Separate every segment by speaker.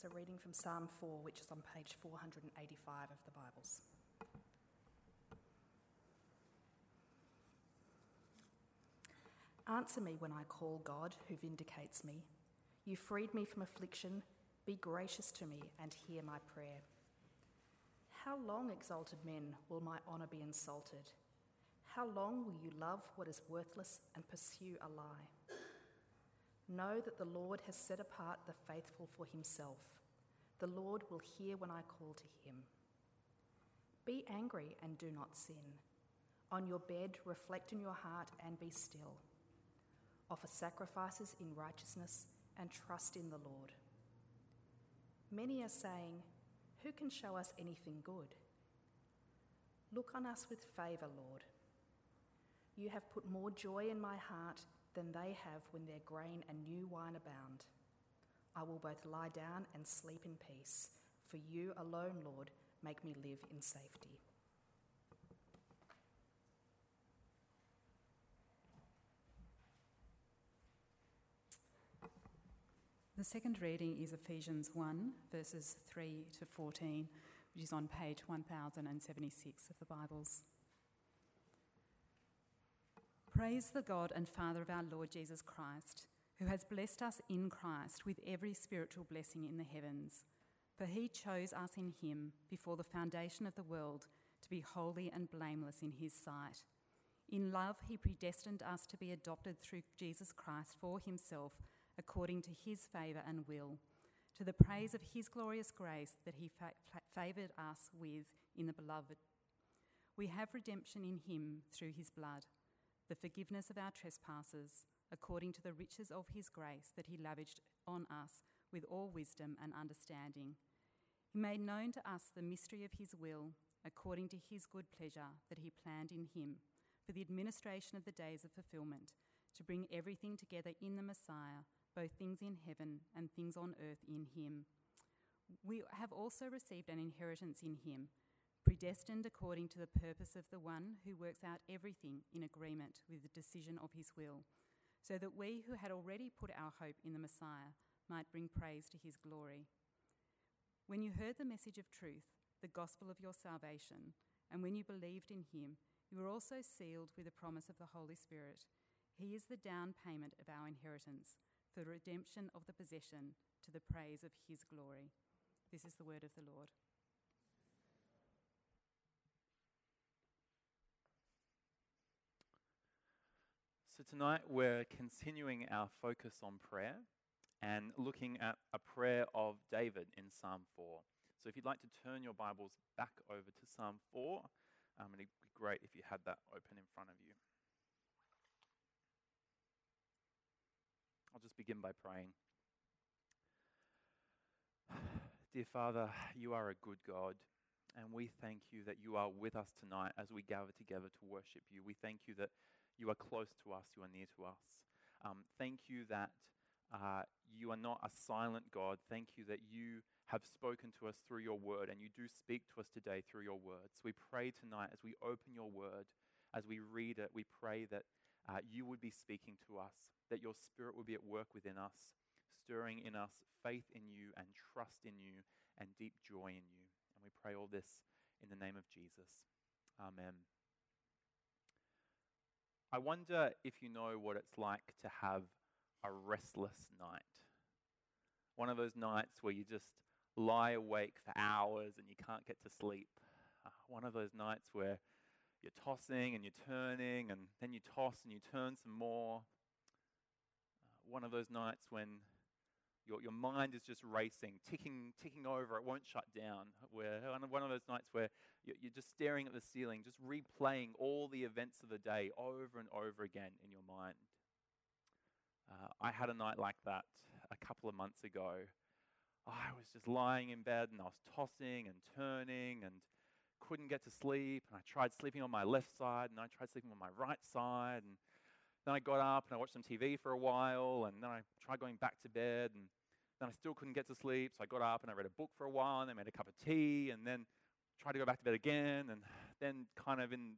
Speaker 1: So, reading from Psalm 4, which is on page 485 of the Bibles. Answer me when I call God, who vindicates me. You freed me from affliction. Be gracious to me and hear my prayer. How long, exalted men, will my honour be insulted? How long will you love what is worthless and pursue a lie? Know that the Lord has set apart the faithful for himself. The Lord will hear when I call to him. Be angry and do not sin. On your bed, reflect in your heart and be still. Offer sacrifices in righteousness and trust in the Lord. Many are saying, Who can show us anything good? Look on us with favour, Lord. You have put more joy in my heart than they have when their grain and new wine abound. I will both lie down and sleep in peace, for you alone, Lord, make me live in safety.
Speaker 2: The second reading is Ephesians 1, verses 3 to 14, which is on page 1076 of the Bibles. Praise the God and Father of our Lord Jesus Christ, who has blessed us in Christ with every spiritual blessing in the heavens. For he chose us in him before the foundation of the world to be holy and blameless in his sight. In love, he predestined us to be adopted through Jesus Christ for himself, according to his favour and will, to the praise of his glorious grace that he fa- favoured us with in the beloved. We have redemption in him through his blood the forgiveness of our trespasses, according to the riches of his grace that he lavished on us with all wisdom and understanding. He made known to us the mystery of his will, according to his good pleasure that he planned in him, for the administration of the days of fulfillment, to bring everything together in the Messiah, both things in heaven and things on earth in him. We have also received an inheritance in him predestined according to the purpose of the one who works out everything in agreement with the decision of his will, so that we who had already put our hope in the Messiah might bring praise to his glory. When you heard the message of truth, the gospel of your salvation, and when you believed in him, you were also sealed with the promise of the Holy Spirit. He is the down payment of our inheritance for the redemption of the possession to the praise of his glory. This is the word of the Lord.
Speaker 3: So, tonight we're continuing our focus on prayer and looking at a prayer of David in Psalm 4. So, if you'd like to turn your Bibles back over to Psalm 4, um, it'd be great if you had that open in front of you. I'll just begin by praying. Dear Father, you are a good God, and we thank you that you are with us tonight as we gather together to worship you. We thank you that you are close to us, you are near to us. Um, thank you that uh, you are not a silent God. Thank you that you have spoken to us through your word, and you do speak to us today through your word. So we pray tonight as we open your word, as we read it, we pray that uh, you would be speaking to us, that your spirit would be at work within us, stirring in us faith in you and trust in you and deep joy in you. And we pray all this in the name of Jesus. Amen. I wonder if you know what it's like to have a restless night. One of those nights where you just lie awake for hours and you can't get to sleep. Uh, one of those nights where you're tossing and you're turning and then you toss and you turn some more. Uh, one of those nights when your, your mind is just racing, ticking, ticking over. It won't shut down. Where one of those nights where you're just staring at the ceiling, just replaying all the events of the day over and over again in your mind. Uh, I had a night like that a couple of months ago. I was just lying in bed and I was tossing and turning and couldn't get to sleep. And I tried sleeping on my left side and I tried sleeping on my right side. And then I got up and I watched some TV for a while. And then I tried going back to bed. And then I still couldn't get to sleep, so I got up and I read a book for a while, and then made a cup of tea, and then tried to go back to bed again. And then, kind of in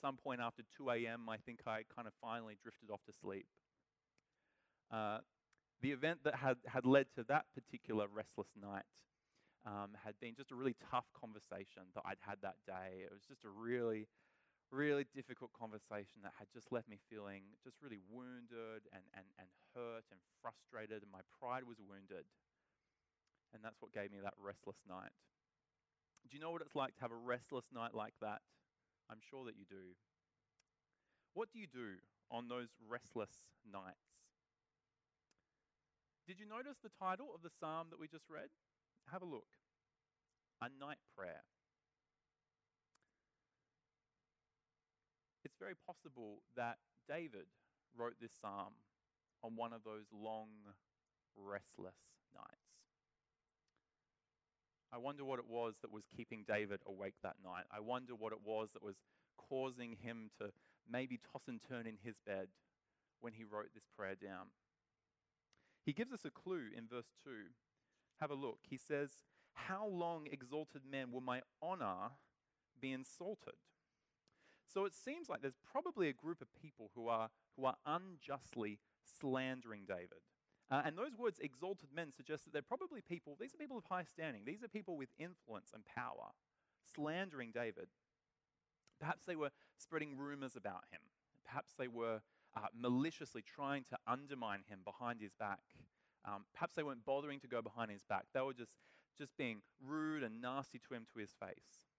Speaker 3: some point after 2 a.m., I think I kind of finally drifted off to sleep. Uh, The event that had, had led to that particular restless night um, had been just a really tough conversation that I'd had that day. It was just a really, really difficult conversation that had just left me feeling just really wounded and, and, and hurt and frustrated, and my pride was wounded. And that's what gave me that restless night. Do you know what it's like to have a restless night like that? I'm sure that you do. What do you do on those restless nights? Did you notice the title of the psalm that we just read? Have a look. A night prayer. Very possible that David wrote this psalm on one of those long, restless nights. I wonder what it was that was keeping David awake that night. I wonder what it was that was causing him to maybe toss and turn in his bed when he wrote this prayer down. He gives us a clue in verse 2 have a look. He says, How long, exalted men, will my honor be insulted? So it seems like there's probably a group of people who are, who are unjustly slandering David. Uh, and those words, exalted men, suggest that they're probably people, these are people of high standing. These are people with influence and power, slandering David. Perhaps they were spreading rumors about him. Perhaps they were uh, maliciously trying to undermine him behind his back. Um, perhaps they weren't bothering to go behind his back. They were just, just being rude and nasty to him to his face.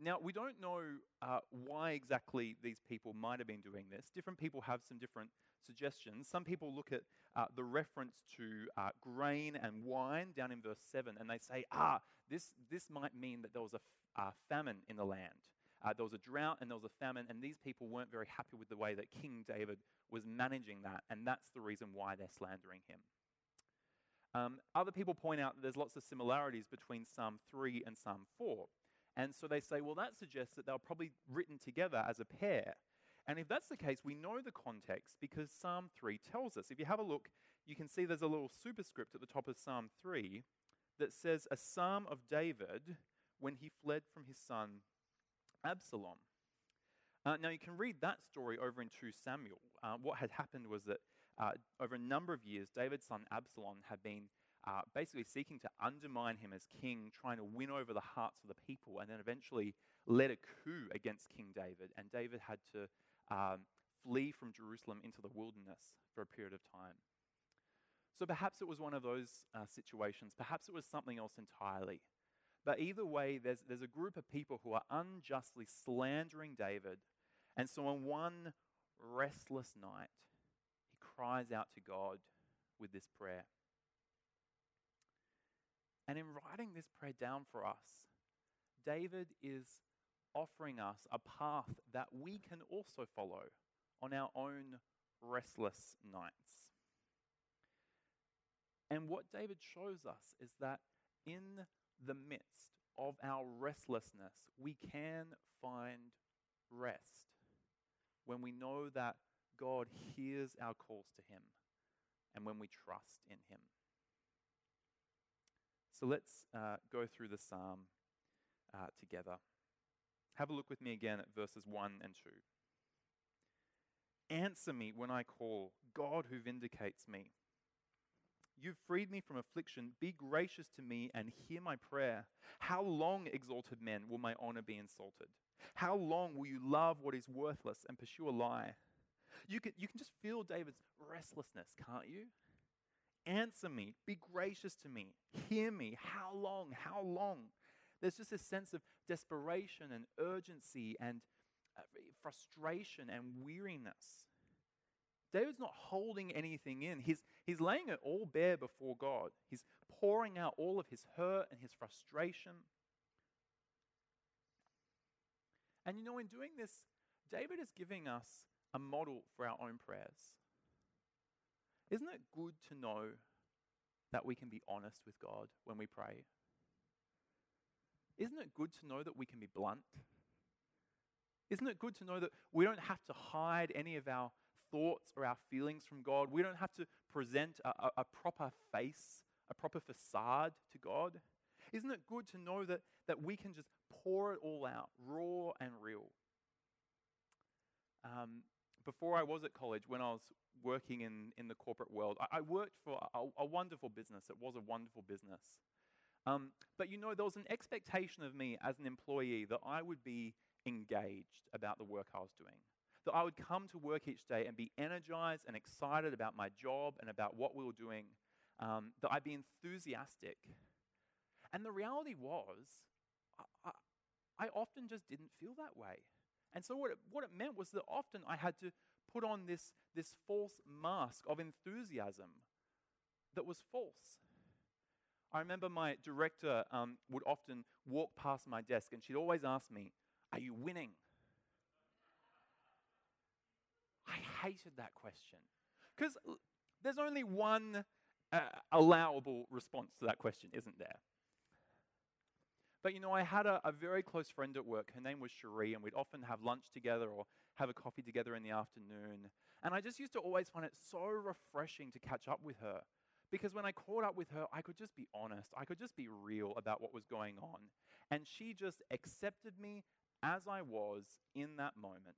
Speaker 3: Now, we don't know uh, why exactly these people might have been doing this. Different people have some different suggestions. Some people look at uh, the reference to uh, grain and wine down in verse 7 and they say, ah, this, this might mean that there was a f- famine in the land. Uh, there was a drought and there was a famine, and these people weren't very happy with the way that King David was managing that, and that's the reason why they're slandering him. Um, other people point out that there's lots of similarities between Psalm 3 and Psalm 4. And so they say, well, that suggests that they were probably written together as a pair. And if that's the case, we know the context because Psalm 3 tells us. If you have a look, you can see there's a little superscript at the top of Psalm 3 that says, A psalm of David when he fled from his son Absalom. Uh, now, you can read that story over in 2 Samuel. Uh, what had happened was that uh, over a number of years, David's son Absalom had been uh, basically seeking to undermine him as king, trying to win over the hearts of the people, and then eventually led a coup against King David. And David had to um, flee from Jerusalem into the wilderness for a period of time. So perhaps it was one of those uh, situations. Perhaps it was something else entirely. But either way, there's, there's a group of people who are unjustly slandering David. And so on one restless night, he cries out to God with this prayer. And in writing this prayer down for us, David is offering us a path that we can also follow on our own restless nights. And what David shows us is that in the midst of our restlessness, we can find rest when we know that God hears our calls to Him and when we trust in Him. So let's uh, go through the psalm uh, together. Have a look with me again at verses 1 and 2. Answer me when I call, God who vindicates me. You've freed me from affliction. Be gracious to me and hear my prayer. How long, exalted men, will my honor be insulted? How long will you love what is worthless and pursue a lie? You can, you can just feel David's restlessness, can't you? Answer me. Be gracious to me. Hear me. How long? How long? There's just a sense of desperation and urgency and uh, frustration and weariness. David's not holding anything in. He's, he's laying it all bare before God. He's pouring out all of his hurt and his frustration. And you know, in doing this, David is giving us a model for our own prayers. Good to know that we can be honest with God when we pray? Isn't it good to know that we can be blunt? Isn't it good to know that we don't have to hide any of our thoughts or our feelings from God. We don't have to present a, a, a proper face, a proper facade to God. Isn't it good to know that, that we can just pour it all out, raw and real? Um, before I was at college, when I was working in, in the corporate world. I, I worked for a, a, wonderful business. It was a wonderful business. Um, but you know, there was an expectation of me as an employee that I would be engaged about the work I was doing. That I would come to work each day and be energized and excited about my job and about what we were doing. Um, that I'd be enthusiastic. And the reality was, I, I, I often just didn't feel that way. And so, what it, what it meant was that often I had to put on this, this false mask of enthusiasm that was false. I remember my director um, would often walk past my desk and she'd always ask me, Are you winning? I hated that question because there's only one uh, allowable response to that question, isn't there? But you know, I had a, a, very close friend at work. Her name was Cherie, and we'd often have lunch together or have a coffee together in the afternoon. And I just used to always find it so refreshing to catch up with her. Because when I caught up with her, I could just be honest. I could just be real about what was going on. And she just accepted me as I was in that moment.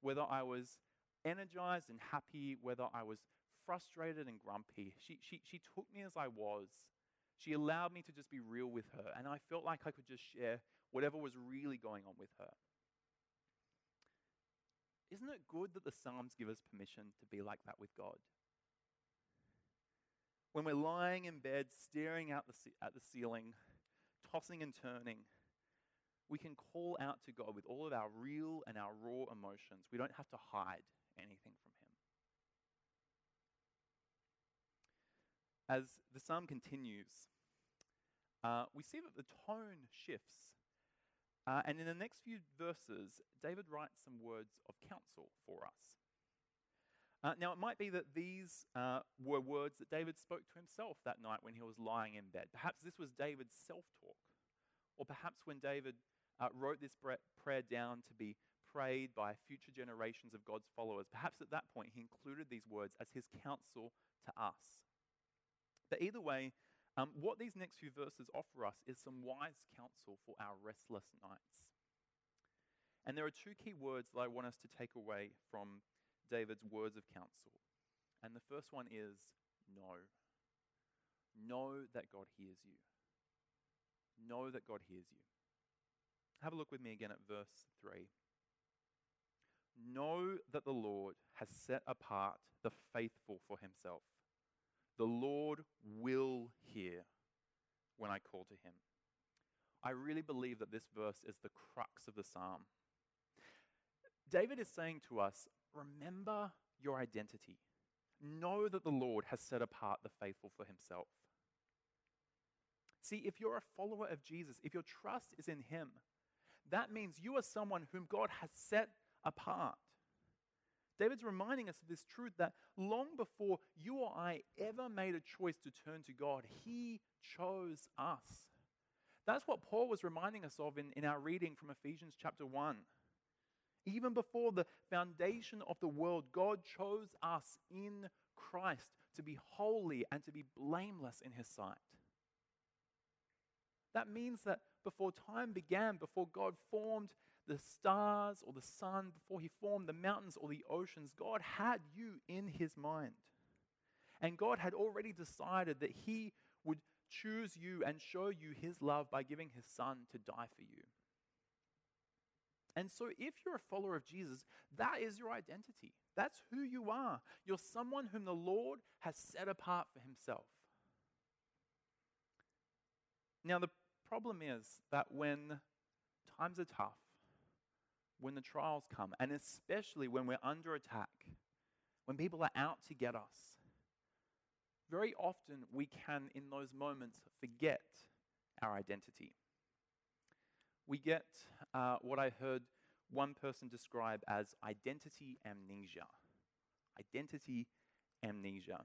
Speaker 3: Whether I was energized and happy, whether I was frustrated and grumpy, she, she, she took me as I was she allowed me to just be real with her, and I felt like I could just share whatever was really going on with her. Isn't it good that the Psalms give us permission to be like that with God? When we're lying in bed, staring out the, at the ceiling, tossing and turning, we can call out to God with all of our real and our raw emotions. We don't have to hide anything from Him. As the psalm continues, uh, we see that the tone shifts. Uh, and in the next few verses, David writes some words of counsel for us. Uh, now, it might be that these uh, were words that David spoke to himself that night when he was lying in bed. Perhaps this was David's self talk. Or perhaps when David uh, wrote this prayer down to be prayed by future generations of God's followers, perhaps at that point he included these words as his counsel to us. But either way, um, what these next few verses offer us is some wise counsel for our restless nights. And there are two key words that I want us to take away from David's words of counsel. And the first one is know. Know that God hears you. Know that God hears you. Have a look with me again at verse 3. Know that the Lord has set apart the faithful for himself. The Lord will hear when I call to him. I really believe that this verse is the crux of the psalm. David is saying to us, remember your identity. Know that the Lord has set apart the faithful for himself. See, if you're a follower of Jesus, if your trust is in him, that means you are someone whom God has set apart. David's reminding us of this truth that long before you or I ever made a choice to turn to God, He chose us. That's what Paul was reminding us of in, in our reading from Ephesians chapter 1. Even before the foundation of the world, God chose us in Christ to be holy and to be blameless in His sight. That means that before time began, before God formed the stars or the sun, before he formed the mountains or the oceans, God had you in his mind. And God had already decided that he would choose you and show you his love by giving his son to die for you. And so, if you're a follower of Jesus, that is your identity. That's who you are. You're someone whom the Lord has set apart for himself. Now, the problem is that when times are tough, when the trials come, and especially when we're under attack, when people are out to get us. Very often we can, in those moments, forget our identity. We get uh, what I heard one person describe as identity amnesia. Identity amnesia.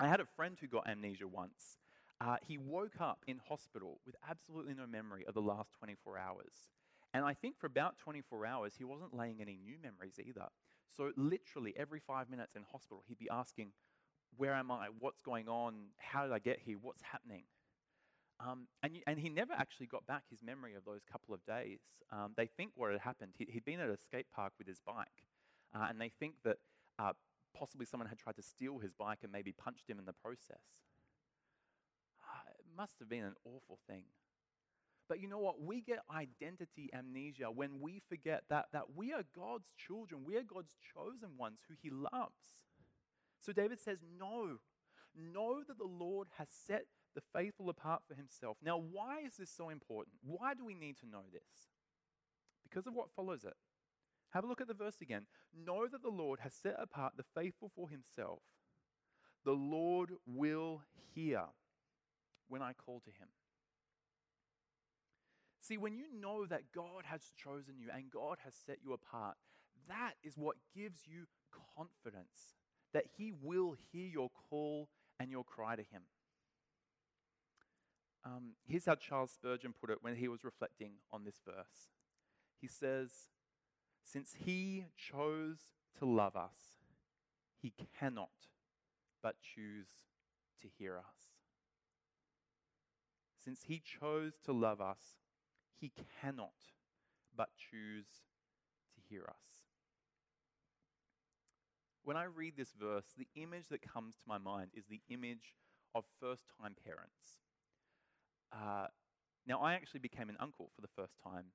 Speaker 3: I had a friend who got amnesia once. Uh, he woke up in hospital with absolutely no memory of the last 24 hours. And I think for about 24 hours, he wasn't laying any new memories either. So, literally, every five minutes in hospital, he'd be asking, Where am I? What's going on? How did I get here? What's happening? Um, and, and he never actually got back his memory of those couple of days. Um, they think what had happened, he, had been at a skate park with his bike, uh, and they think that uh, possibly someone had tried to steal his bike and maybe punched him in the process. Ah, it must have been an awful thing. But you know what? We get identity amnesia when we forget that, that we are God's children. We are God's chosen ones who He loves. So David says, No, know that the Lord has set the faithful apart for Himself. Now, why is this so important? Why do we need to know this? Because of what follows it. Have a look at the verse again. Know that the Lord has set apart the faithful for Himself. The Lord will hear when I call to Him. See, when you know that God has chosen you and God has set you apart, that is what gives you confidence that He will hear your call and your cry to Him. Um, here's how Charles Spurgeon put it when he was reflecting on this verse. He says, Since He chose to love us, He cannot but choose to hear us. Since He chose to love us, he cannot but choose to hear us. When I read this verse, the image that comes to my mind is the image of first time parents. Uh, now, I actually became an uncle for the first time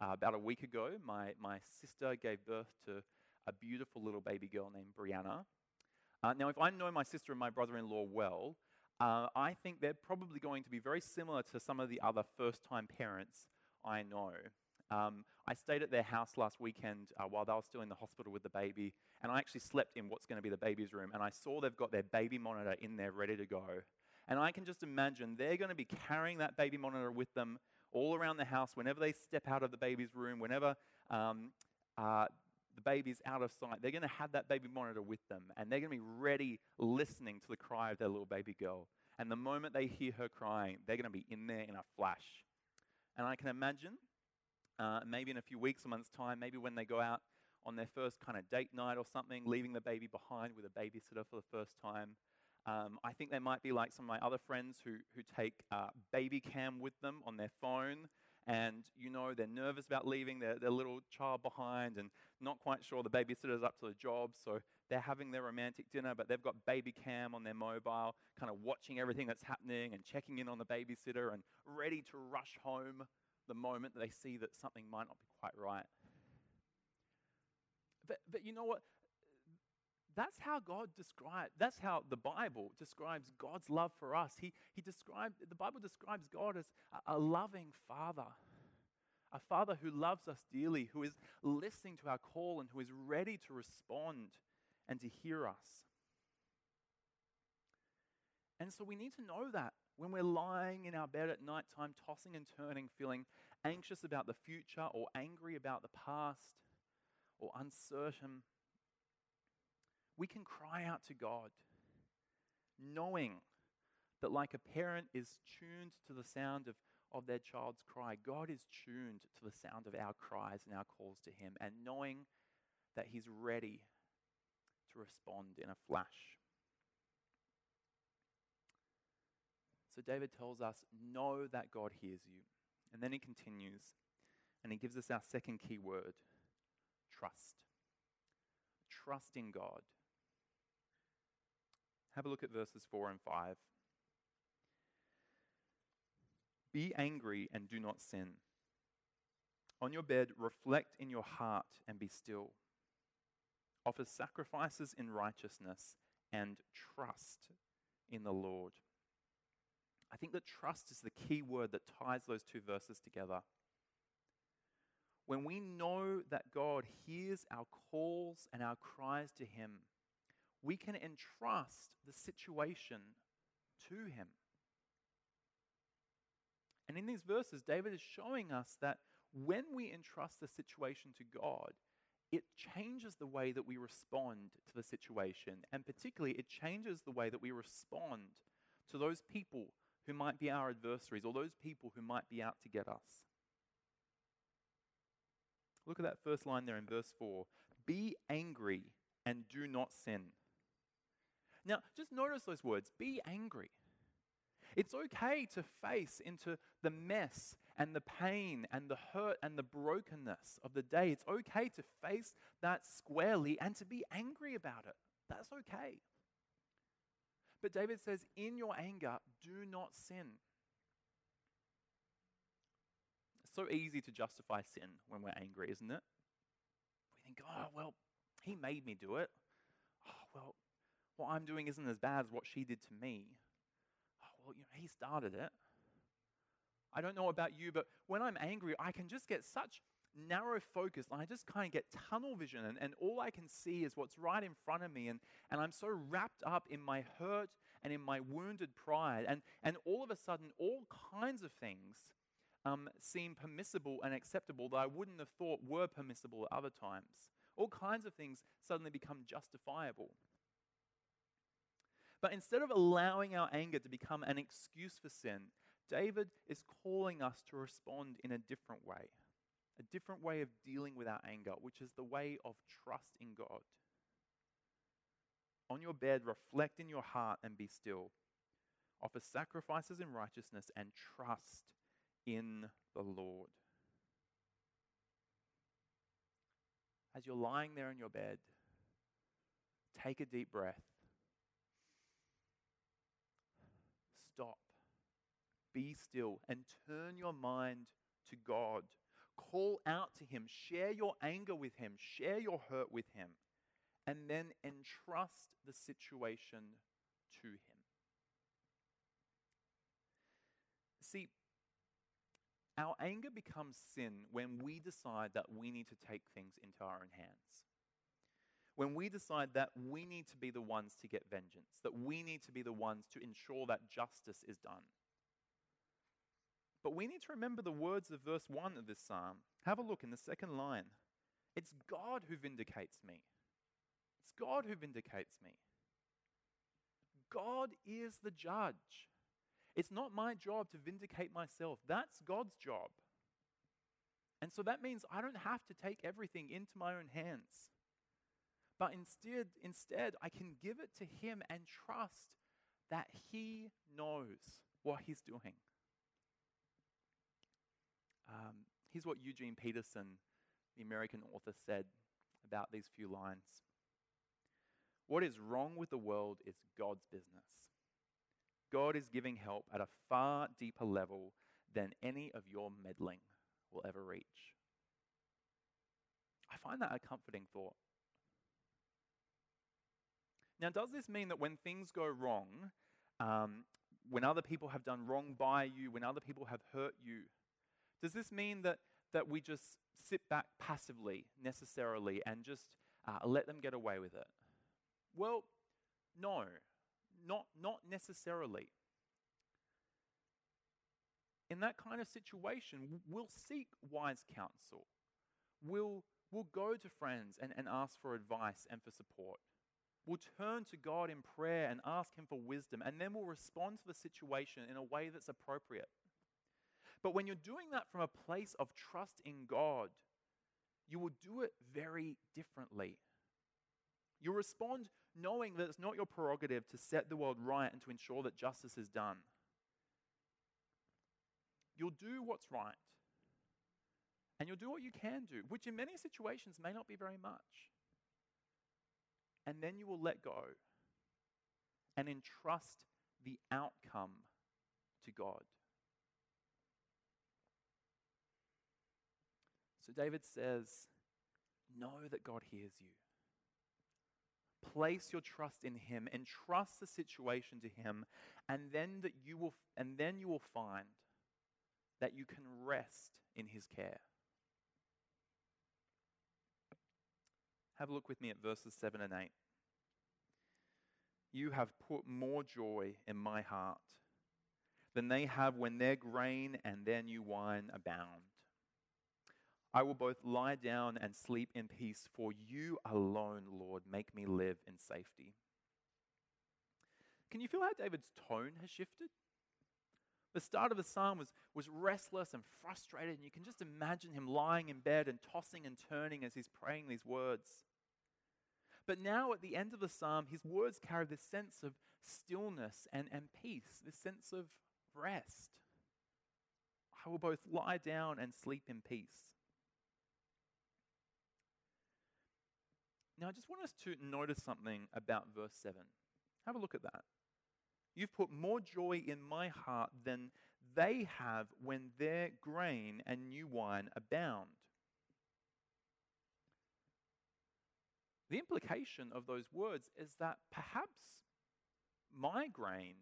Speaker 3: uh, about a week ago. My, my sister gave birth to a beautiful little baby girl named Brianna. Uh, now, if I know my sister and my brother in law well, uh, I think they're probably going to be very similar to some of the other first time parents I know. Um, I stayed at their house last weekend uh, while they were still in the hospital with the baby, and I actually slept in what's going to be the baby's room, and I saw they've got their baby monitor in there ready to go. And I can just imagine they're going to be carrying that baby monitor with them all around the house whenever they step out of the baby's room, whenever um, uh, the baby's out of sight. They're going to have that baby monitor with them, and they're going to be ready listening to the cry of their little baby girl. And the moment they hear her crying, they're going to be in there in a flash. And I can imagine uh, maybe in a few weeks, a month's time, maybe when they go out on their first kind of date night or something, leaving the baby behind with a babysitter for the first time. Um, I think they might be like some of my other friends who, who take uh, baby cam with them on their phone. And, you know, they're nervous about leaving their, their little child behind and not quite sure the babysitter's up to the job. So they're having their romantic dinner, but they've got baby cam on their mobile, kind of watching everything that's happening and checking in on the babysitter and ready to rush home the moment they see that something might not be quite right. But, but you know what? That's how God describes, that's how the Bible describes God's love for us. He, he described, the Bible describes God as a, a loving father a father who loves us dearly, who is listening to our call and who is ready to respond and to hear us. And so we need to know that when we're lying in our bed at night time, tossing and turning, feeling anxious about the future or angry about the past or uncertain, we can cry out to God, knowing that like a parent is tuned to the sound of, of their child's cry, God is tuned to the sound of our cries and our calls to Him, and knowing that He's ready to respond in a flash. So David tells us, know that God hears you. And then he continues, and he gives us our second key word trust. Trust in God. Have a look at verses 4 and 5. Be angry and do not sin. On your bed, reflect in your heart and be still offers sacrifices in righteousness and trust in the Lord. I think that trust is the key word that ties those two verses together. When we know that God hears our calls and our cries to Him, we can entrust the situation to Him. And in these verses, David is showing us that when we entrust the situation to God, it changes the way that we respond to the situation. And particularly, it changes the way that we respond to those people who might be our adversaries or those people who might be out to get us. Look at that first line there in verse 4 Be angry and do not sin. Now, just notice those words be angry. It's okay to face into the mess and the pain and the hurt and the brokenness of the day. It's okay to face that squarely and to be angry about it. That's okay. But David says, in your anger, do not sin. It's so easy to justify sin when we're angry, isn't it? We think, oh, well, he made me do it. Oh, well, what I'm doing isn't as bad as what she did to me. Oh, well, you know, he started it. I don't know about you, but when I'm angry, I can just get such narrow focus and I just kind of get tunnel vision and, and all I can see is what's right in front of me and, and I'm so wrapped up in my hurt and in my wounded pride and, and all of a sudden all kinds of things um, seem permissible and acceptable that I wouldn't have thought were permissible at other times. All kinds of things suddenly become justifiable. But instead of allowing our anger to become an excuse for sin, David is calling us to respond in a different way, a different way of dealing with our anger, which is the way of trust in God. On your bed, reflect in your heart and be still. Offer sacrifices in righteousness and trust in the Lord. As you're lying there in your bed, take a deep breath. Stop. Be still and turn your mind to God. Call out to Him. Share your anger with Him. Share your hurt with Him. And then entrust the situation to Him. See, our anger becomes sin when we decide that we need to take things into our own hands. When we decide that we need to be the ones to get vengeance, that we need to be the ones to ensure that justice is done. But we need to remember the words of verse 1 of this psalm. Have a look in the second line. It's God who vindicates me. It's God who vindicates me. God is the judge. It's not my job to vindicate myself, that's God's job. And so that means I don't have to take everything into my own hands. But instead, instead, I can give it to Him and trust that He knows what He's doing. Um, here's what Eugene Peterson, the American author, said about these few lines What is wrong with the world is God's business. God is giving help at a far deeper level than any of your meddling will ever reach. I find that a comforting thought. Now, does this mean that when things go wrong, um, when other people have done wrong by you, when other people have hurt you, does this mean that, that we just sit back passively, necessarily, and just uh, let them get away with it? Well, no, not, not necessarily. In that kind of situation, we'll seek wise counsel. We'll, we'll go to friends and, and ask for advice and for support. We'll turn to God in prayer and ask Him for wisdom, and then we'll respond to the situation in a way that's appropriate. But when you're doing that from a place of trust in God, you will do it very differently. You'll respond knowing that it's not your prerogative to set the world right and to ensure that justice is done. You'll do what's right. And you'll do what you can do, which in many situations may not be very much. And then you will let go and entrust the outcome to God. So David says, Know that God hears you. Place your trust in him and trust the situation to him, and then that you will and then you will find that you can rest in his care. Have a look with me at verses 7 and 8. You have put more joy in my heart than they have when their grain and their new wine abound. I will both lie down and sleep in peace, for you alone, Lord, make me live in safety. Can you feel how David's tone has shifted? The start of the psalm was, was restless and frustrated, and you can just imagine him lying in bed and tossing and turning as he's praying these words. But now, at the end of the psalm, his words carry this sense of stillness and, and peace, this sense of rest. I will both lie down and sleep in peace. Now, I just want us to notice something about verse 7. Have a look at that. You've put more joy in my heart than they have when their grain and new wine abound. The implication of those words is that perhaps my grain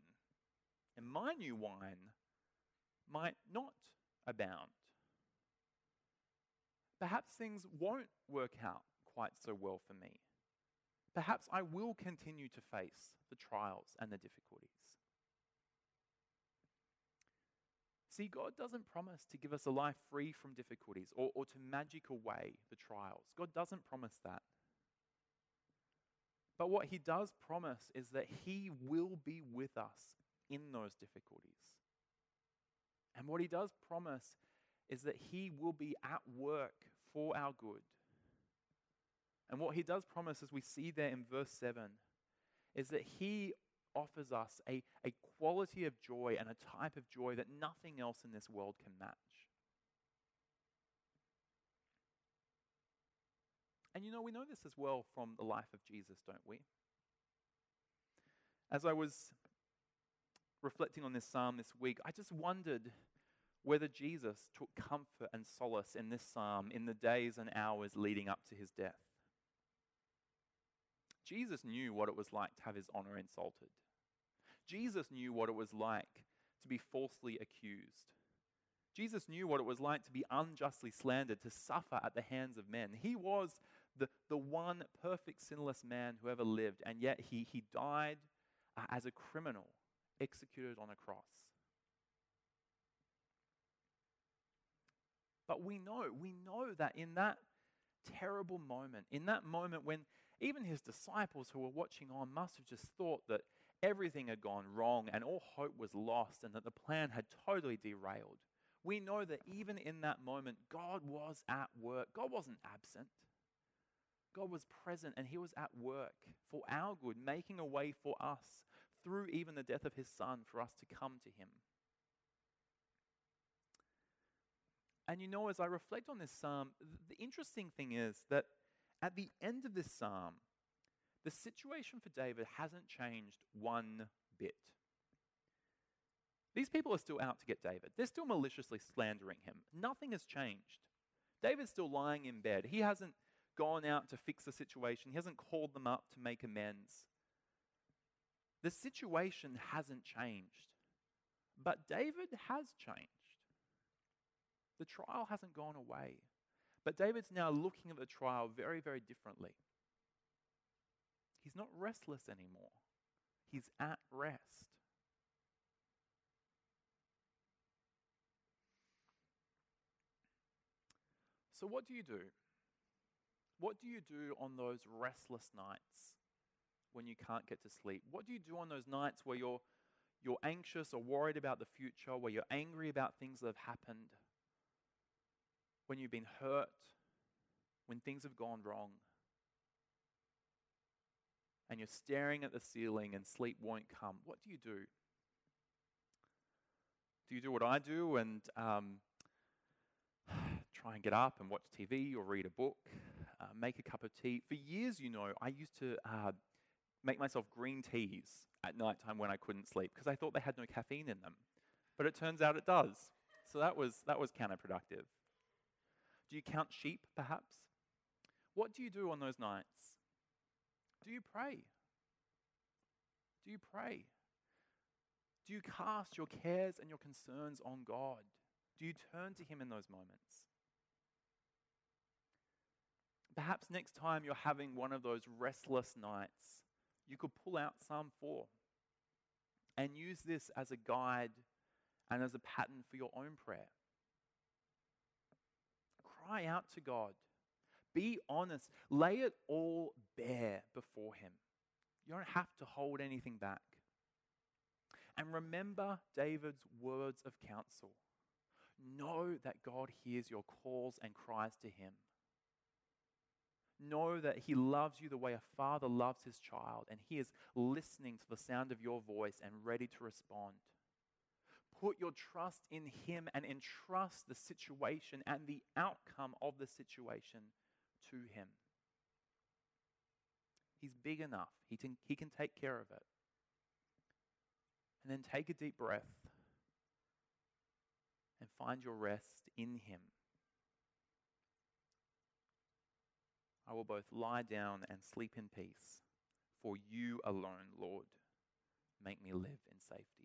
Speaker 3: and my new wine might not abound. Perhaps things won't work out quite so well for me. Perhaps I will continue to face the trials and the difficulties. See, God doesn't promise to give us a life free from difficulties or, or to magic away the trials. God doesn't promise that. But what He does promise is that He will be with us in those difficulties. And what He does promise is that He will be at work for our good. And what He does promise, as we see there in verse 7, is that He offers us a, a quality of joy and a type of joy that nothing else in this world can match. And you know, we know this as well from the life of Jesus, don't we? As I was reflecting on this psalm this week, I just wondered whether Jesus took comfort and solace in this psalm in the days and hours leading up to his death. Jesus knew what it was like to have his honor insulted. Jesus knew what it was like to be falsely accused. Jesus knew what it was like to be unjustly slandered, to suffer at the hands of men. He was the, the one perfect, sinless man who ever lived, and yet he, he died uh, as a criminal, executed on a cross. But we know, we know that in that terrible moment, in that moment when even his disciples who were watching on must have just thought that everything had gone wrong and all hope was lost and that the plan had totally derailed. We know that even in that moment, God was at work. God wasn't absent. God was present and He was at work for our good, making a way for us through even the death of His Son for us to come to Him. And you know, as I reflect on this psalm, the interesting thing is that at the end of this psalm, the situation for David hasn't changed one bit. These people are still out to get David. They're still maliciously slandering him. Nothing has changed. David's still lying in bed. He hasn't gone out to fix the situation, he hasn't called them up to make amends. The situation hasn't changed. But David has changed. The trial hasn't gone away. But David's now looking at the trial very, very differently. He's not restless anymore, he's at rest. So, what do you do? What do you do on those restless nights when you can't get to sleep? What do you do on those nights where you're, you're anxious or worried about the future, where you're angry about things that have happened, when you've been hurt, when things have gone wrong? and you're staring at the ceiling and sleep won't come, what do you do? Do you do what I do and um, try and get up and watch TV or read a book, uh, make a cup of tea? For years, you know, I used to uh, make myself green teas at night time when I couldn't sleep because I thought they had no caffeine in them. But it turns out it does. So that was, that was counterproductive. Do you count sheep, perhaps? What do you do on those nights? Do you pray? Do you pray? Do you cast your cares and your concerns on God? Do you turn to Him in those moments? Perhaps next time you're having one of those restless nights, you could pull out Psalm 4 and use this as a guide and as a pattern for your own prayer. Cry out to God be honest. Lay it all bare before Him. You don't have to hold anything back. And remember David's words of counsel. Know that God hears your calls and cries to Him. Know that He loves you the way a father loves his child, and He is listening to the sound of your voice and ready to respond. Put your trust in Him and entrust the situation and the outcome of the situation to Him. He's big enough. He can, he can take care of it. And then take a deep breath and find your rest in Him. I will both lie down and sleep in peace, for you alone, Lord, make me live in safety.